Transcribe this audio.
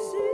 See